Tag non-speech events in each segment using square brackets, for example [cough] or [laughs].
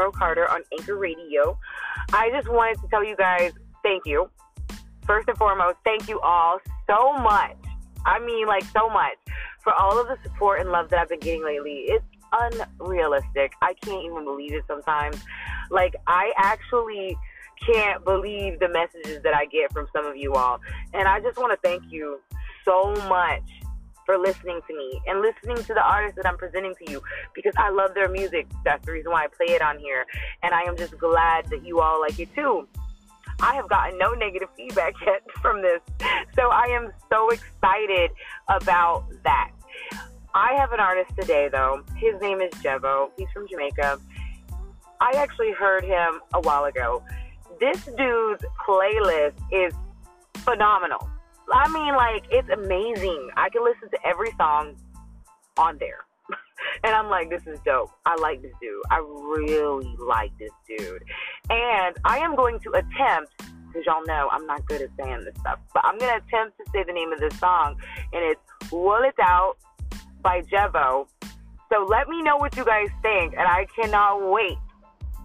Monroe Carter on Anchor Radio. I just wanted to tell you guys thank you. First and foremost, thank you all so much. I mean, like, so much for all of the support and love that I've been getting lately. It's unrealistic. I can't even believe it sometimes. Like, I actually can't believe the messages that I get from some of you all. And I just want to thank you so much for listening to me and listening to the artists that I'm presenting to you because I love their music. That's the reason why I play it on here. And I am just glad that you all like it too. I have gotten no negative feedback [laughs] yet from this. So I am so excited about that. I have an artist today though. His name is Jevo. He's from Jamaica. I actually heard him a while ago. This dude's playlist is phenomenal. I mean, like, it's amazing. I can listen to every song on there. [laughs] and I'm like, this is dope. I like this dude. I really like this dude. And I am going to attempt, because y'all know I'm not good at saying this stuff, but I'm going to attempt to say the name of this song. And it's Will It Out by Jevo. So let me know what you guys think. And I cannot wait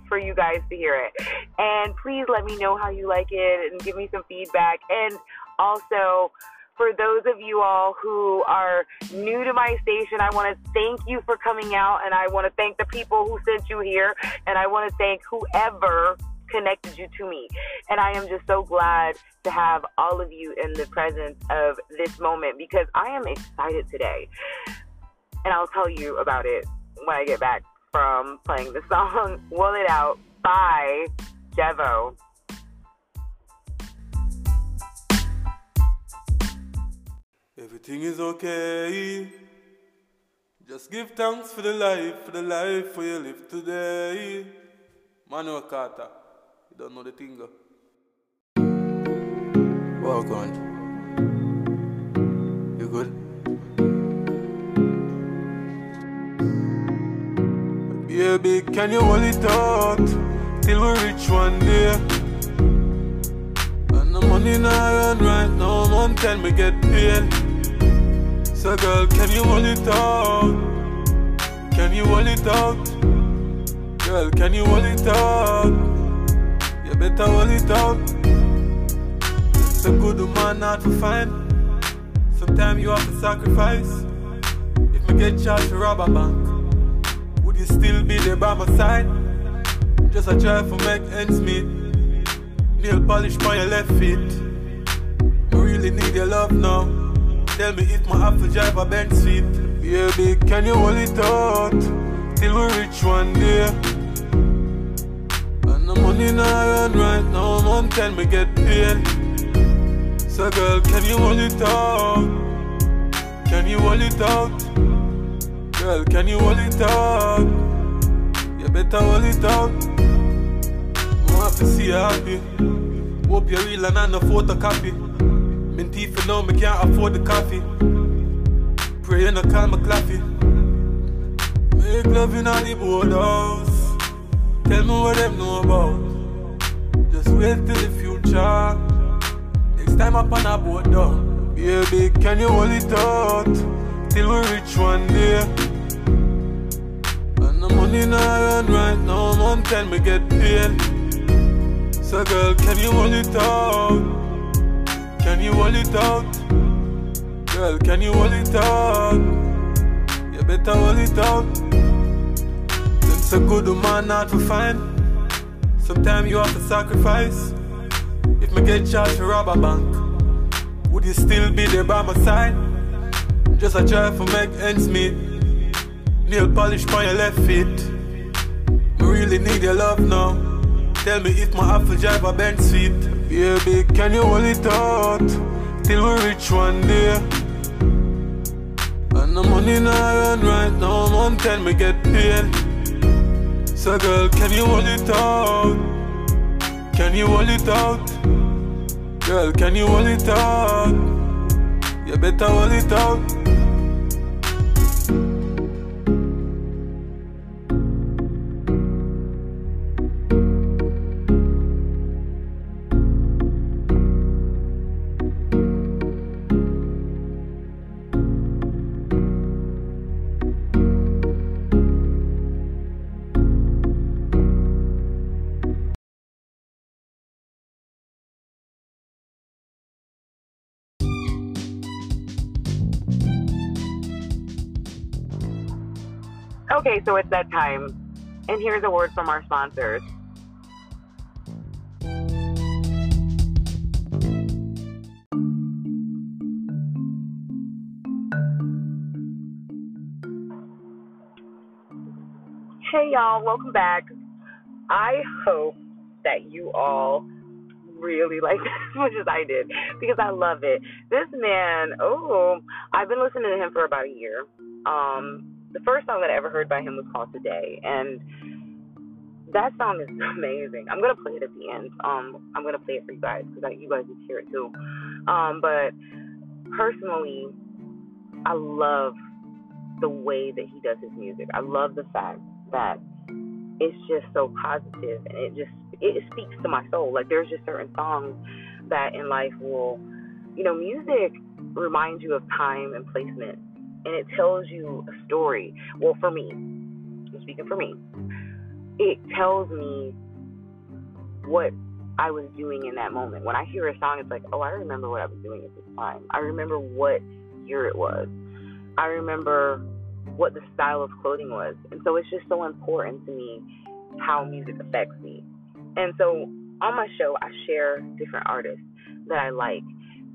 for you guys to hear it. And please let me know how you like it and give me some feedback. And also, for those of you all who are new to my station, I want to thank you for coming out and I want to thank the people who sent you here and I want to thank whoever connected you to me. And I am just so glad to have all of you in the presence of this moment because I am excited today. And I'll tell you about it when I get back from playing the song [laughs] Will It Out by Jevo. Everything is okay. Just give thanks for the life, for the life you live today. Manuel Carter, you don't know the thing. Welcome. You good? Baby, can you hold it out till we reach one day? And the money not run right now, one time we get paid. So girl, can you hold it out? Can you hold it out? Girl, can you hold it out? You better hold it out. It's a good man not to find. Sometimes you have to sacrifice. If me get charged to rob a bank, would you still be there by my side? Just a try for make ends meet. Nail polish on your left feet. I really need your love now. Tell me if my to drive a Benz seat. Baby, can you hold it out till we reach one day? And the money not run right now, one time we get paid. So girl, can you hold it out? Can you hold it out? Girl, can you hold it out? You better hold it out. I have to see you happy. Hope you're real and not no photocopy. Teeth for now, me can't afford the coffee. Pray you no call me claffy. Make love in all the boathouse. Tell me what them know about. Just wait till the future. Next time up on a boat down. Baby, can you hold it out till we reach one day? And the money not run right now, one time we get paid. So girl, can you hold it out? Can you hold it out? Girl, can you hold it out? You better hold it out. It's a good man not to find. Sometimes you have to sacrifice. If me get charged to rob a bank, would you still be there by my side? Just a try for make ends meet. Nail polish on your left feet. I really need your love now. Tell me if my to drive a Benz seat. Baby, can you hold it out till we reach one day? And the money not run right now, one time we get paid. So girl, can you hold it out? Can you hold it out? Girl, can you hold it out? You better hold it out. Okay, so it's that time. And here's a word from our sponsors. Hey y'all, welcome back. I hope that you all really [laughs] like this as much as I did because I love it. This man, oh, I've been listening to him for about a year. Um, the first song that I ever heard by him was called Today, and that song is [laughs] amazing. I'm gonna play it at the end. Um, I'm gonna play it for you guys because you guys need to hear it too. Um, but personally, I love the way that he does his music. I love the fact that it's just so positive and it just it speaks to my soul. Like there's just certain songs that in life will, you know, music reminds you of time and placement, and it tells you a story. Well, for me, I'm speaking for me, it tells me what I was doing in that moment. When I hear a song, it's like, oh, I remember what I was doing at this time. I remember what year it was. I remember what the style of clothing was. And so it's just so important to me how music affects me. And so on my show, I share different artists that I like.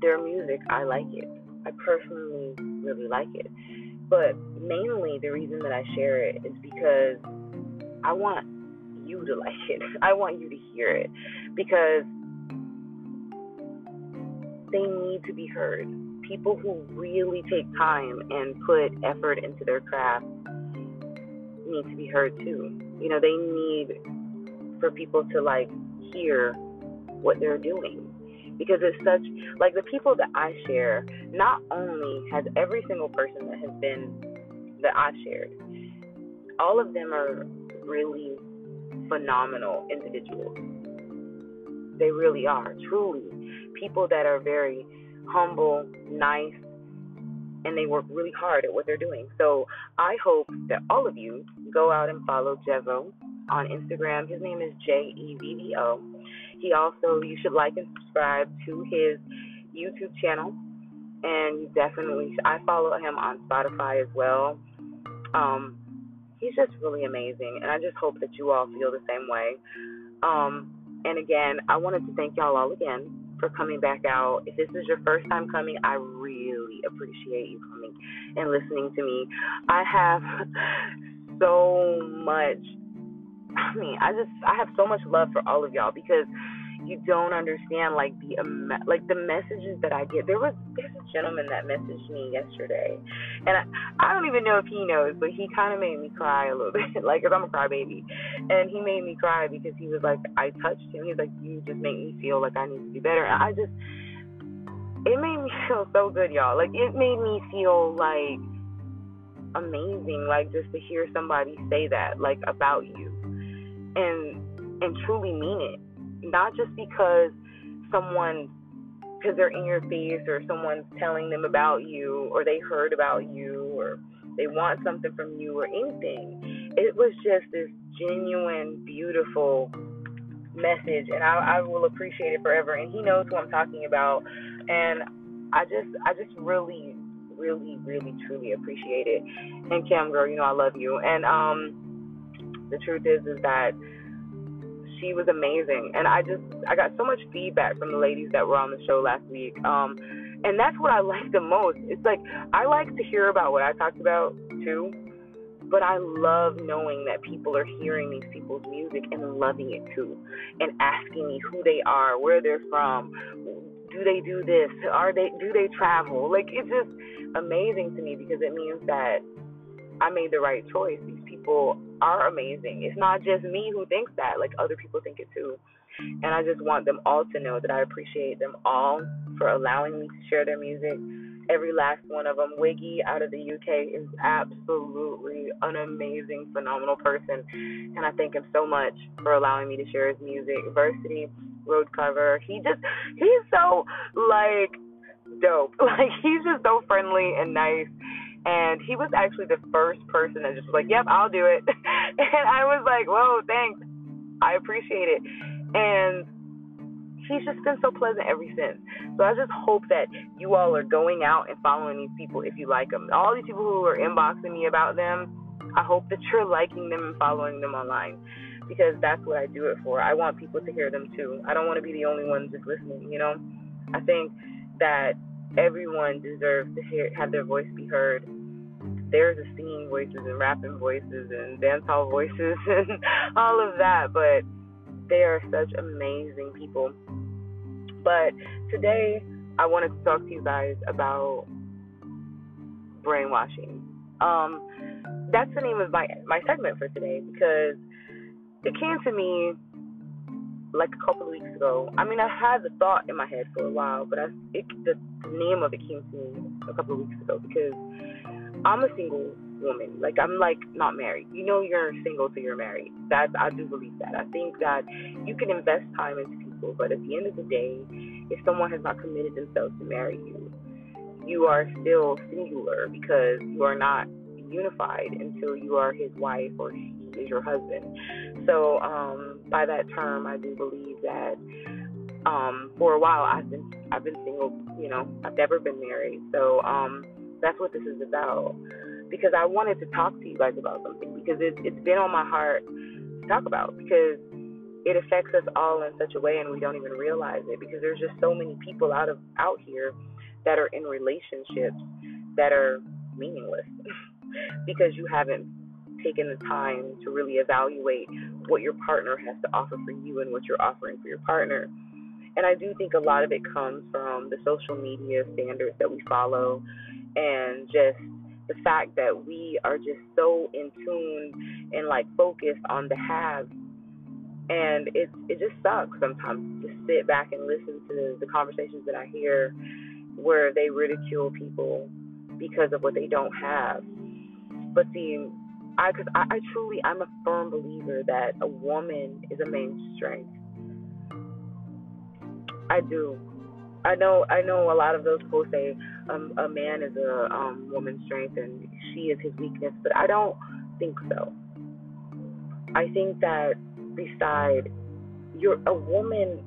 Their music, I like it. I personally really like it. But mainly the reason that I share it is because I want you to [laughs] like it. I want you to hear it because they need to be heard. People who really take time and put effort into their craft need to be heard too. You know, they need for people to like hear what they're doing because it's such like the people that I share not only has every single person that has been that I've shared all of them are really phenomenal individuals they really are truly people that are very humble nice and they work really hard at what they're doing so I hope that all of you go out and follow Jevo on Instagram. His name is J E V V O. He also, you should like and subscribe to his YouTube channel. And you definitely, I follow him on Spotify as well. Um, he's just really amazing. And I just hope that you all feel the same way. Um, and again, I wanted to thank y'all all again for coming back out. If this is your first time coming, I really appreciate you coming and listening to me. I have [laughs] so much I mean, I just I have so much love for all of y'all because you don't understand like the like the messages that I get. There was a gentleman that messaged me yesterday, and I, I don't even know if he knows, but he kind of made me cry a little [laughs] bit, like cause I'm a crybaby, and he made me cry because he was like I touched him. He's like you just make me feel like I need to be better, and I just it made me [laughs] feel so good, y'all. Like it made me feel like amazing, like just to hear somebody say that like about you and and truly mean it. Not just because someone because they're in your face or someone's telling them about you or they heard about you or they want something from you or anything. It was just this genuine beautiful message and I, I will appreciate it forever and he knows who i'm talking about. And i just i just really really really truly appreciate it. And cam girl you know i love you. And um the truth is is that she was amazing. And i just i got so much feedback from the ladies that were on the show last week. Um and that's what i [laughs] like the most. It's like i like to hear about what i talked about too. But i love knowing that people are hearing these people's music and loving it too. And asking me who they are where they're from do they do this? Are they do they travel? Like it's just amazing to me because it means that I made the right choice. People are amazing. It's not just me who thinks that, like other people think it too. And I just want them all to know that I appreciate them all for allowing me to share their music. Every last one of them. Wiggy out of the UK is absolutely an amazing, phenomenal person. And I thank him so much for allowing me to share his music. Versity, road cover. He just, he's so like dope. [laughs] Like, he's just so friendly and nice and he was actually the first person that just was like, "Yep, I'll do it," [laughs] and I was like, "Whoa, thanks, I appreciate it," and he's just been so pleasant ever since. So I just hope that you all are going out and following these people if you like them. All these people who are inboxing me about them, I hope that you're liking them and following them online because that's what I do it for. I want people to hear them too. I don't want to be the only one just listening, you know? I think that everyone deserves to hear have their voice be heard. There's a singing voices and rapping voices and dancehall voices [laughs] and all of that, but they are such amazing people. But today I wanted to talk to you guys about brainwashing. Um, that's the name of my my segment for today because it came to me like a couple of weeks ago. I mean, I had the thought in my head for a while, but I, it, the name of it came to me a couple of weeks ago because I'm a single woman. Like I'm like not married. You know, you're single till you're married. That I do believe that. I think that you can invest time into people, but at the end of the day, if someone has not committed themselves to marry you, you are still singular because you are not unified until you are his wife or he is your husband. So um, by that term, I do believe that um, for a while I've been I've been single. You know, I've never been married. So um, that's what this is about. Because I wanted to talk to you guys about something because it, it's been on my heart to talk about because it affects us all in such a way and we don't even realize it because there's just so many people out of out here that are in relationships that are meaningless [laughs] because you haven't taken the time to really evaluate what your partner has to offer for you and what you're offering for your partner. And I do think a lot of it comes from the social media standards that we follow and just the fact that we are just so in tune and like focused on the haves and it it just sucks sometimes to sit back and listen to the conversations that I hear where they ridicule people because of what they don't have. But see, I because I, I truly I'm a firm believer that a woman is a main strength. I do. I know I know a lot of those people say um, a man is a um, woman's strength and she is his weakness, but I don't think so. I think that beside you're a woman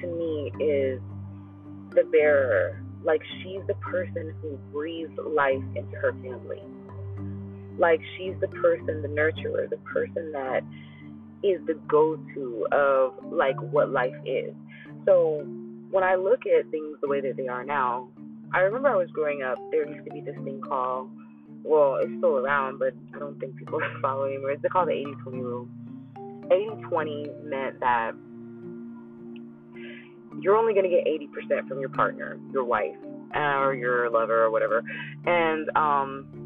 to me is the bearer. Like she's the person who breathes life into her family like she's the person, the nurturer, the person that is the go to of like what life is. So when I look at things the way that they are now, I remember I was growing up, there used to be this thing called, well, it's still around, but I don't think people [laughs] follow anymore. It's called the 80 20 rule. 80 20 meant that you're only going to get 80% from your partner, your wife, or your lover, or whatever. And, um,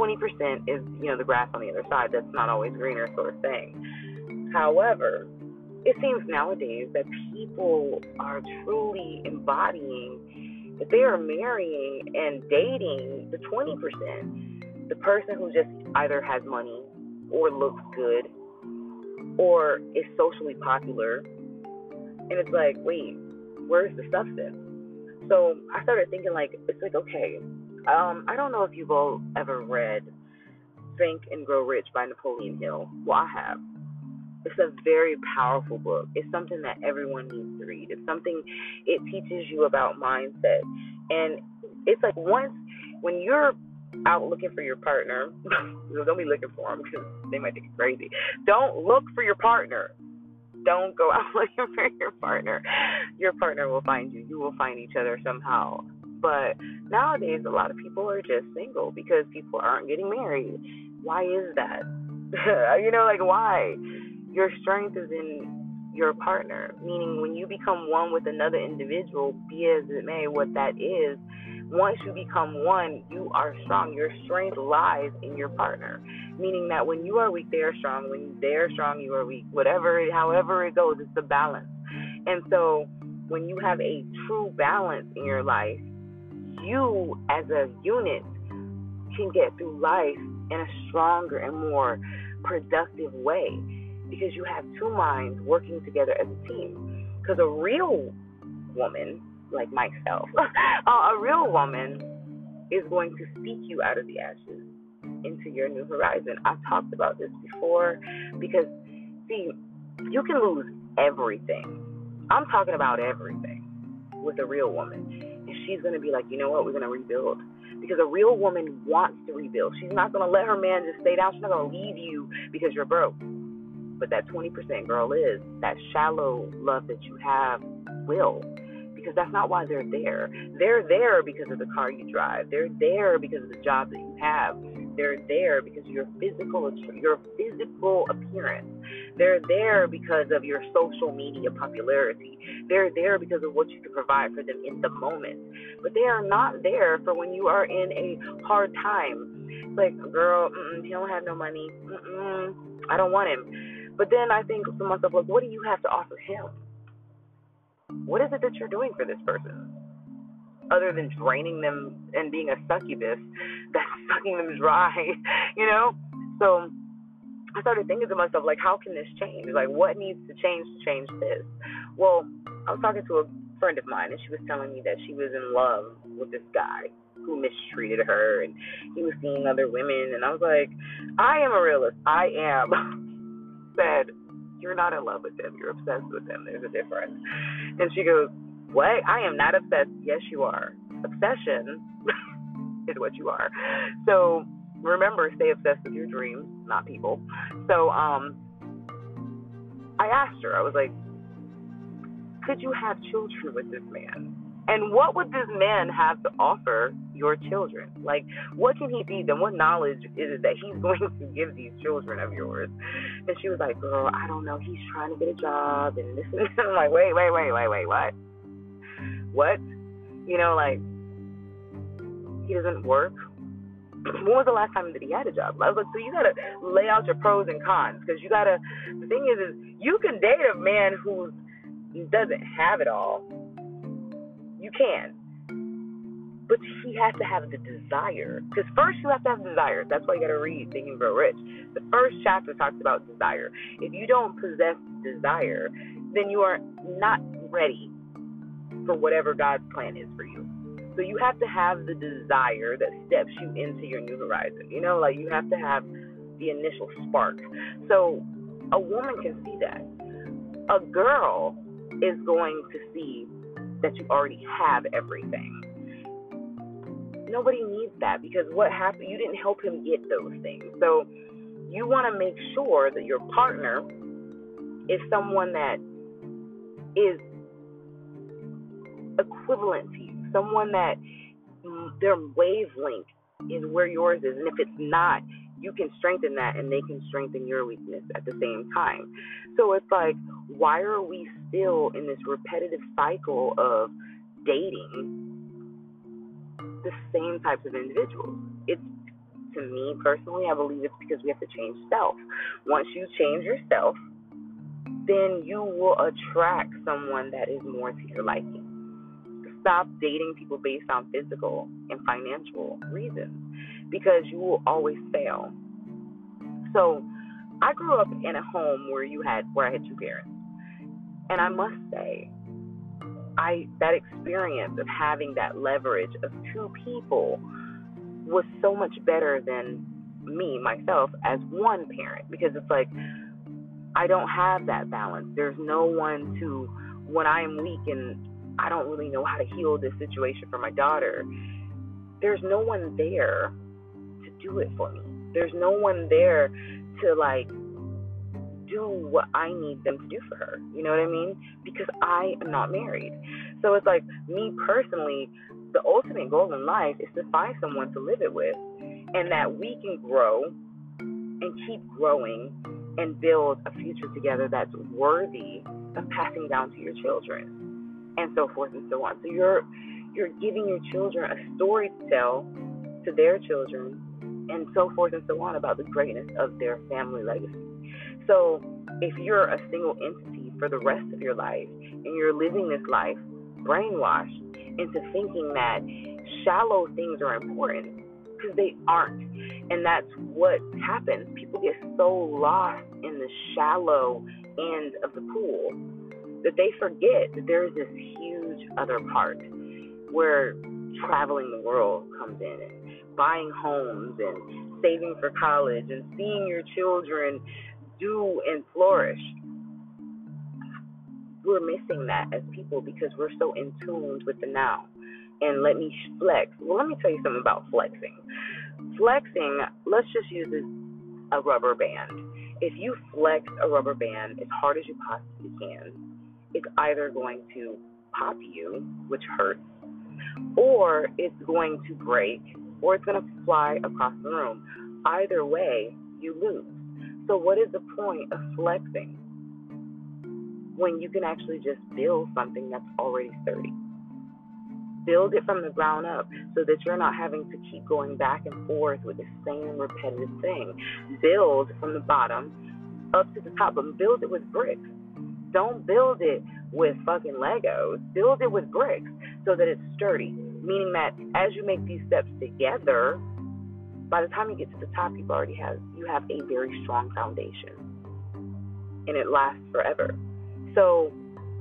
20% is, you know, the grass on the other side. That's not always greener, sort of thing. However, it seems nowadays that people are truly embodying that they are marrying and dating the 20%, the person who just either has money or looks good or is socially popular. And it's like, wait, where's the substance? So I started thinking, like, it's like, okay, um, I don't know if you've all ever read Think and Grow Rich by Napoleon Hill. Well, I have. It's a very powerful book. It's something that everyone needs to read. It's something it teaches you about mindset. And it's like once when you're out looking for your partner, [laughs] don't be looking for them because they might think you're crazy. Don't look for your partner. Don't go [laughs] out looking for your partner. Your partner will find you. You will find each other somehow. But nowadays, a lot of people are just single because people aren't getting married. Why is that? [laughs] you know, like why? Your strength is in your partner, meaning when you become one with another individual, be as it may, what that is, once you become one, you are strong. Your strength lies in your partner, meaning that when you are weak, they are strong. When they are strong, you are weak. Whatever, however it goes, it's the balance. And so when you have a true balance in your life, you as a unit can get through life in a stronger and more productive way because you have two minds working together as a team. Because a real woman, like myself, [laughs] uh, a real woman is going to speak you out of the ashes into your new horizon. I've talked about this before because, see, you can lose everything. I'm talking about everything with a real woman. She's going to be like, you know what, we're going to rebuild. Because a real woman wants to rebuild. She's not going to let her man just stay down. She's not going to leave you because you're broke. But that 20% girl is, that shallow love that you have will because that's not why they're there. They're there because of the car you drive. They're there because of the job that you have. They're there because of your physical your physical appearance. They're there because of your social media popularity. They're there because of what you can provide for them in the moment. But they are not there for when you are in a hard time. Like, girl, he don't have no money. Mm-mm, I don't want him. But then I think to myself, like, what do you have to offer him? What is it that you're doing for this person? Other than draining them and being a succubus that's [laughs] sucking them dry, you know? So I started thinking to myself, like, how can this change? Like, what needs to change to change this? Well, I was talking to a friend of mine, and she was telling me that she was in love with this guy who mistreated her, and he was seeing other women. And I was like, I am a realist. I am. [laughs] Said, you're not in love with him. You're obsessed with him. There's a difference. And she goes, What? I am not obsessed. Yes, you are. Obsession [laughs] is what you are. So remember, stay obsessed with your dreams, not people. So um, I asked her, I was like, Could you have children with this man? And what would this man have to offer your children? Like, what can he feed them? What knowledge is it that he's [laughs] going to give these children of yours? And she was like, Girl, I don't know. He's trying to get a job and this and that. [laughs] I'm like, Wait, wait, wait, wait, wait, what? What? You know, like, he doesn't work. When was the last time that he had a job? I was like, so you gotta lay out your pros and cons because you gotta. The thing is, is you can date a man who doesn't have it all, you can. But he has to have the desire. Because first you have to have desire. That's why you gotta read Think and Grow Rich. The first chapter talks about desire. If you don't possess desire, then you are not ready for whatever God's plan is for you. So you have to have the desire that steps you into your new horizon. You know, like you have to have the initial spark. So a woman can see that. A girl is going to see that you already have everything. Nobody needs that because what happened, you didn't help him get those things. So you want to make sure that your partner is someone that is equivalent to you, someone that their wavelength is where yours is. And if it's not, you can strengthen that and they can strengthen your weakness at the same time. So it's like, why are we still in this repetitive cycle of dating the same types of individuals? It's to me personally, I believe it's because we have to change self. Once you change yourself, then you will attract someone that is more to your liking. Stop dating people based on physical and financial reasons because you will always fail. So, I grew up in a home where you had where I had two parents. And I must say, I that experience of having that leverage of two people was so much better than me myself as one parent because it's like I don't have that balance. There's no one to when I am weak and I don't really know how to heal this situation for my daughter. There's no one there to do it for me. There's no one there to like do what I need them to do for her. You know what I mean? Because I am not married. So it's like me personally, the ultimate goal in life is to find someone to live it with and that we can grow and keep growing and build a future together that's worthy of passing down to your children and so forth and so on. So you're you're giving your children a story to tell to their children and so forth and so on about the greatness of their family legacy. So if you're a single entity for the rest of your life and you're living this life brainwashed into thinking that shallow things are important because they aren't. And that's what happens. People get so lost in the shallow end of the pool that they forget that there is this huge other part where traveling the world comes in and buying homes and saving for college and seeing your children do and flourish. We're missing that as people because we're so in tune with the now. And let me flex. Well, let me tell you something about flexing. Flexing, let's just use this, a rubber band. If you flex a rubber band as hard as you possibly can, it's either going to pop you, which hurts, or it's going to break, or it's going to fly across the room. Either way, you lose. So, what is the point of flexing when you can actually just build something that's already sturdy? Build it from the ground up so that you're not having to keep going back and forth with the same repetitive thing. Build from the bottom up to the top, but build it with bricks. Don't build it with fucking Legos. Build it with bricks so that it's sturdy. Meaning that as you make these steps together, by the time you get to the top, you've already have you have a very strong foundation, and it lasts forever. So,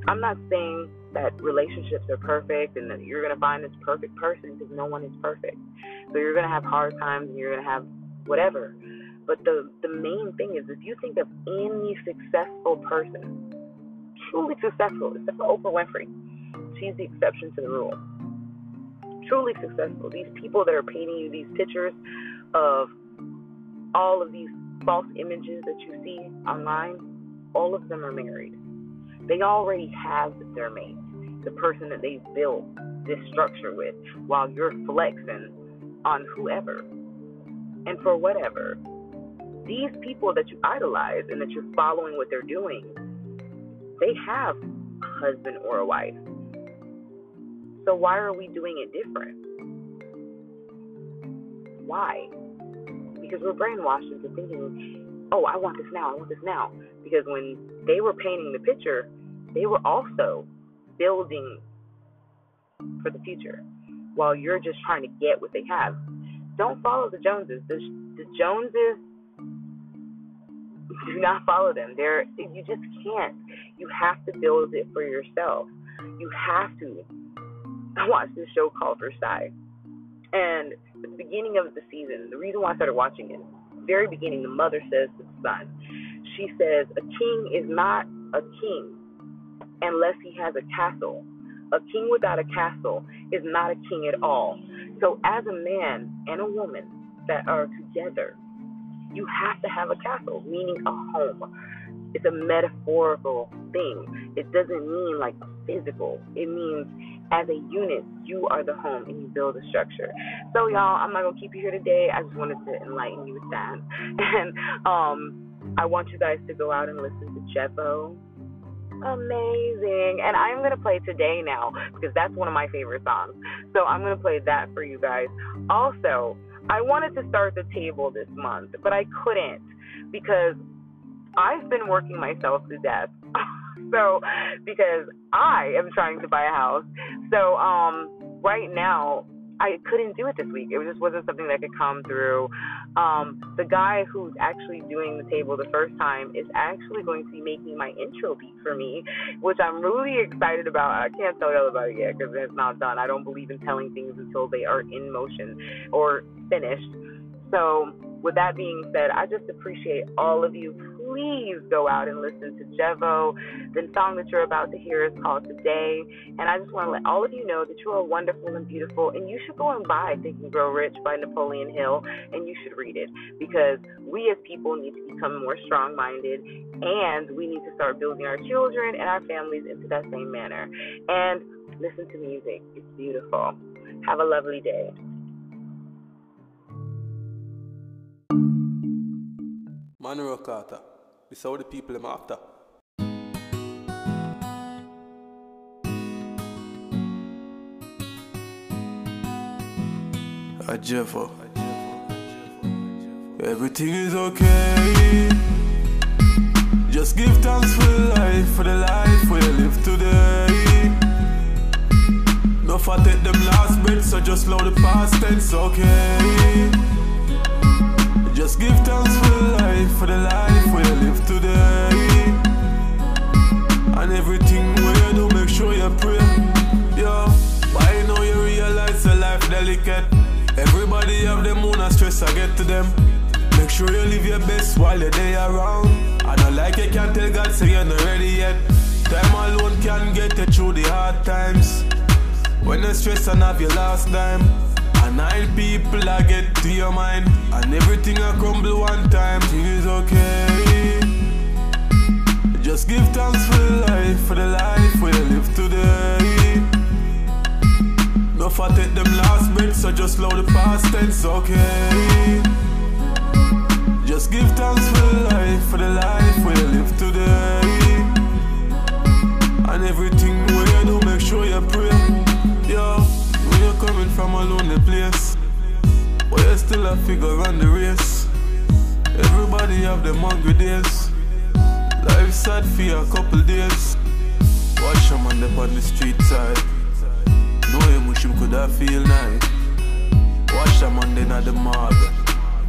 I'm not saying that relationships are perfect and that you're gonna find this perfect person because no one is perfect. So you're gonna have hard times and you're gonna have whatever. But the the main thing is if you think of any successful person, truly successful, except for Oprah Winfrey, she's the exception to the rule. Truly successful. These people that are painting you these pictures of all of these false images that you see online, all of them are married. They already have their mate, the person that they built this structure with, while you're flexing on whoever and for whatever. These people that you idolize and that you're following what they're doing, they have a husband or a wife. So why are we doing it different? Why? Because we're brainwashed into thinking, oh, I want this now, I want this now. Because when they were painting the picture, they were also building for the future while you're just trying to get what they have. Don't follow the Joneses. The, the Joneses [laughs] do not follow them. They're you just can't. You have to build it for yourself. You have to. I watched this show called Versailles, and at the beginning of the season, the reason why I started watching it, very beginning, the mother says to the son, she says, "A king is not a king unless he has a castle. A king without a castle is not a king at all. So, as a man and a woman that are together, you have to have a castle, meaning a home. It's a metaphorical thing. It doesn't mean like physical. It means as a unit, you are the home and you build a structure. So, y'all, I'm not gonna keep you here today. I just wanted to enlighten you with that. [laughs] And um, I want you guys to go out and listen to Jevo amazing. And I'm going to play today now because that's one of my favorite songs. So I'm going to play that for you guys. Also, I wanted to start the table this month, but I couldn't because I've been working myself to death. [laughs] so because I am trying to buy a house. So um right now I couldn't do it this week. It just wasn't something that could come through. Um, the guy who's actually doing the table the first time is actually going to be making my intro beat for me, which I'm really excited about. I can't tell y'all about it yet because it's not done. I don't believe in telling things until they are in motion or finished. So, with that being said, I just appreciate all of you. Please go out and listen to Jevo. The song that you're about to hear is called Today. And I just want to let all of you know that you are wonderful and beautiful. And you should go and buy Think and Grow Rich by Napoleon Hill. And you should read it because we as people need to become more strong minded. And we need to start building our children and our families into that same manner. And listen to music, it's beautiful. Have a lovely day. Monroe Carter. This how the people them after. A Jevo. everything is okay. Just give thanks for life, for the life we live today. No for take them last bits, so just load the past tense, okay. Just give thanks for life, for the say you're not ready yet. Time alone can get you through the hard times. When the stress and have your last time. And nine people I get to your mind. And everything I crumble one time. Thing is okay. Just give thanks for the life, for the life we live today. No for take them last bits, so just load the past tense, okay. Just give thanks for life, for the life we live today. And everything we do, make sure you pray. Yo, when you're coming from a lonely place, but you still a figure on the race. Everybody have them hungry days. Life sad for a couple days. Watch a man up on the street side. Know him wish him could have feel nice. Watch a man then at the mob.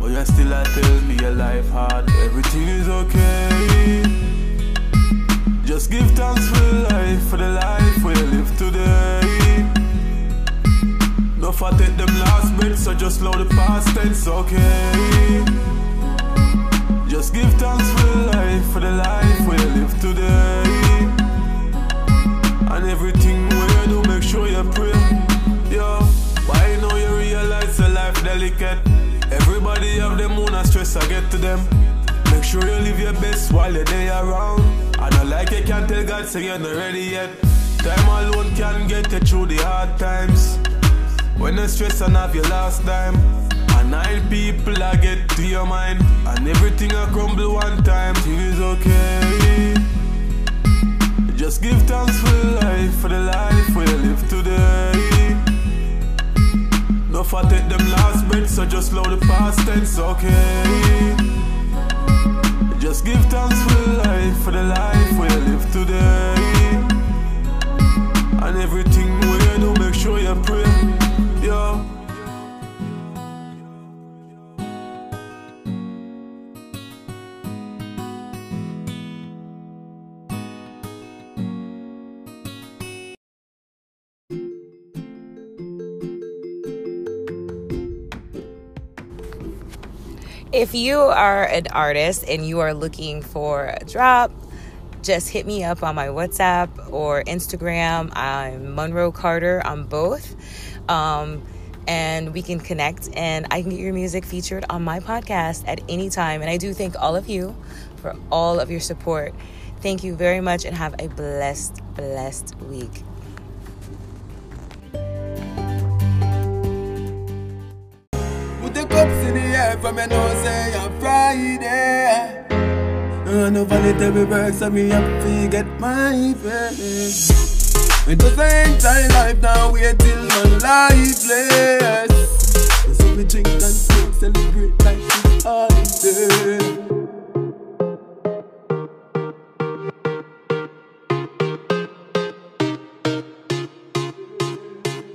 But you still a tell me your life hard. Everything is okay. Just give thanks for life, for the life we live today. No for take them last bits, so just load the past tense, okay. Just give thanks for life, for the life we live today. And everything we do, make sure you pray. Yo, why now you realize the life delicate? Everybody have them own and stress, I get to them. Make sure you live your best while you're there around. I don't like you can't tell God say you're not ready yet. Time alone can get you through the hard times. When the stress and have your last time. And nine people I get to your mind. And everything I crumble one time. Thing is okay. Just give thanks for life, for the life we live today. No for take them last bits, so just load the past tense, okay. Just give thanks for life, for the life we live today. And everything we do, make sure you pray. Yo. If you are an artist and you are looking for a drop, just hit me up on my WhatsApp or Instagram. I'm Monroe Carter on both. Um, and we can connect and I can get your music featured on my podcast at any time. And I do thank all of you for all of your support. Thank you very much and have a blessed, blessed week. Air from your nose say on Friday. And no vanity work, so me have to get my pay. It was ain't time life now, wait till my lifeless. So we drink and smoke, celebrate like it's holiday.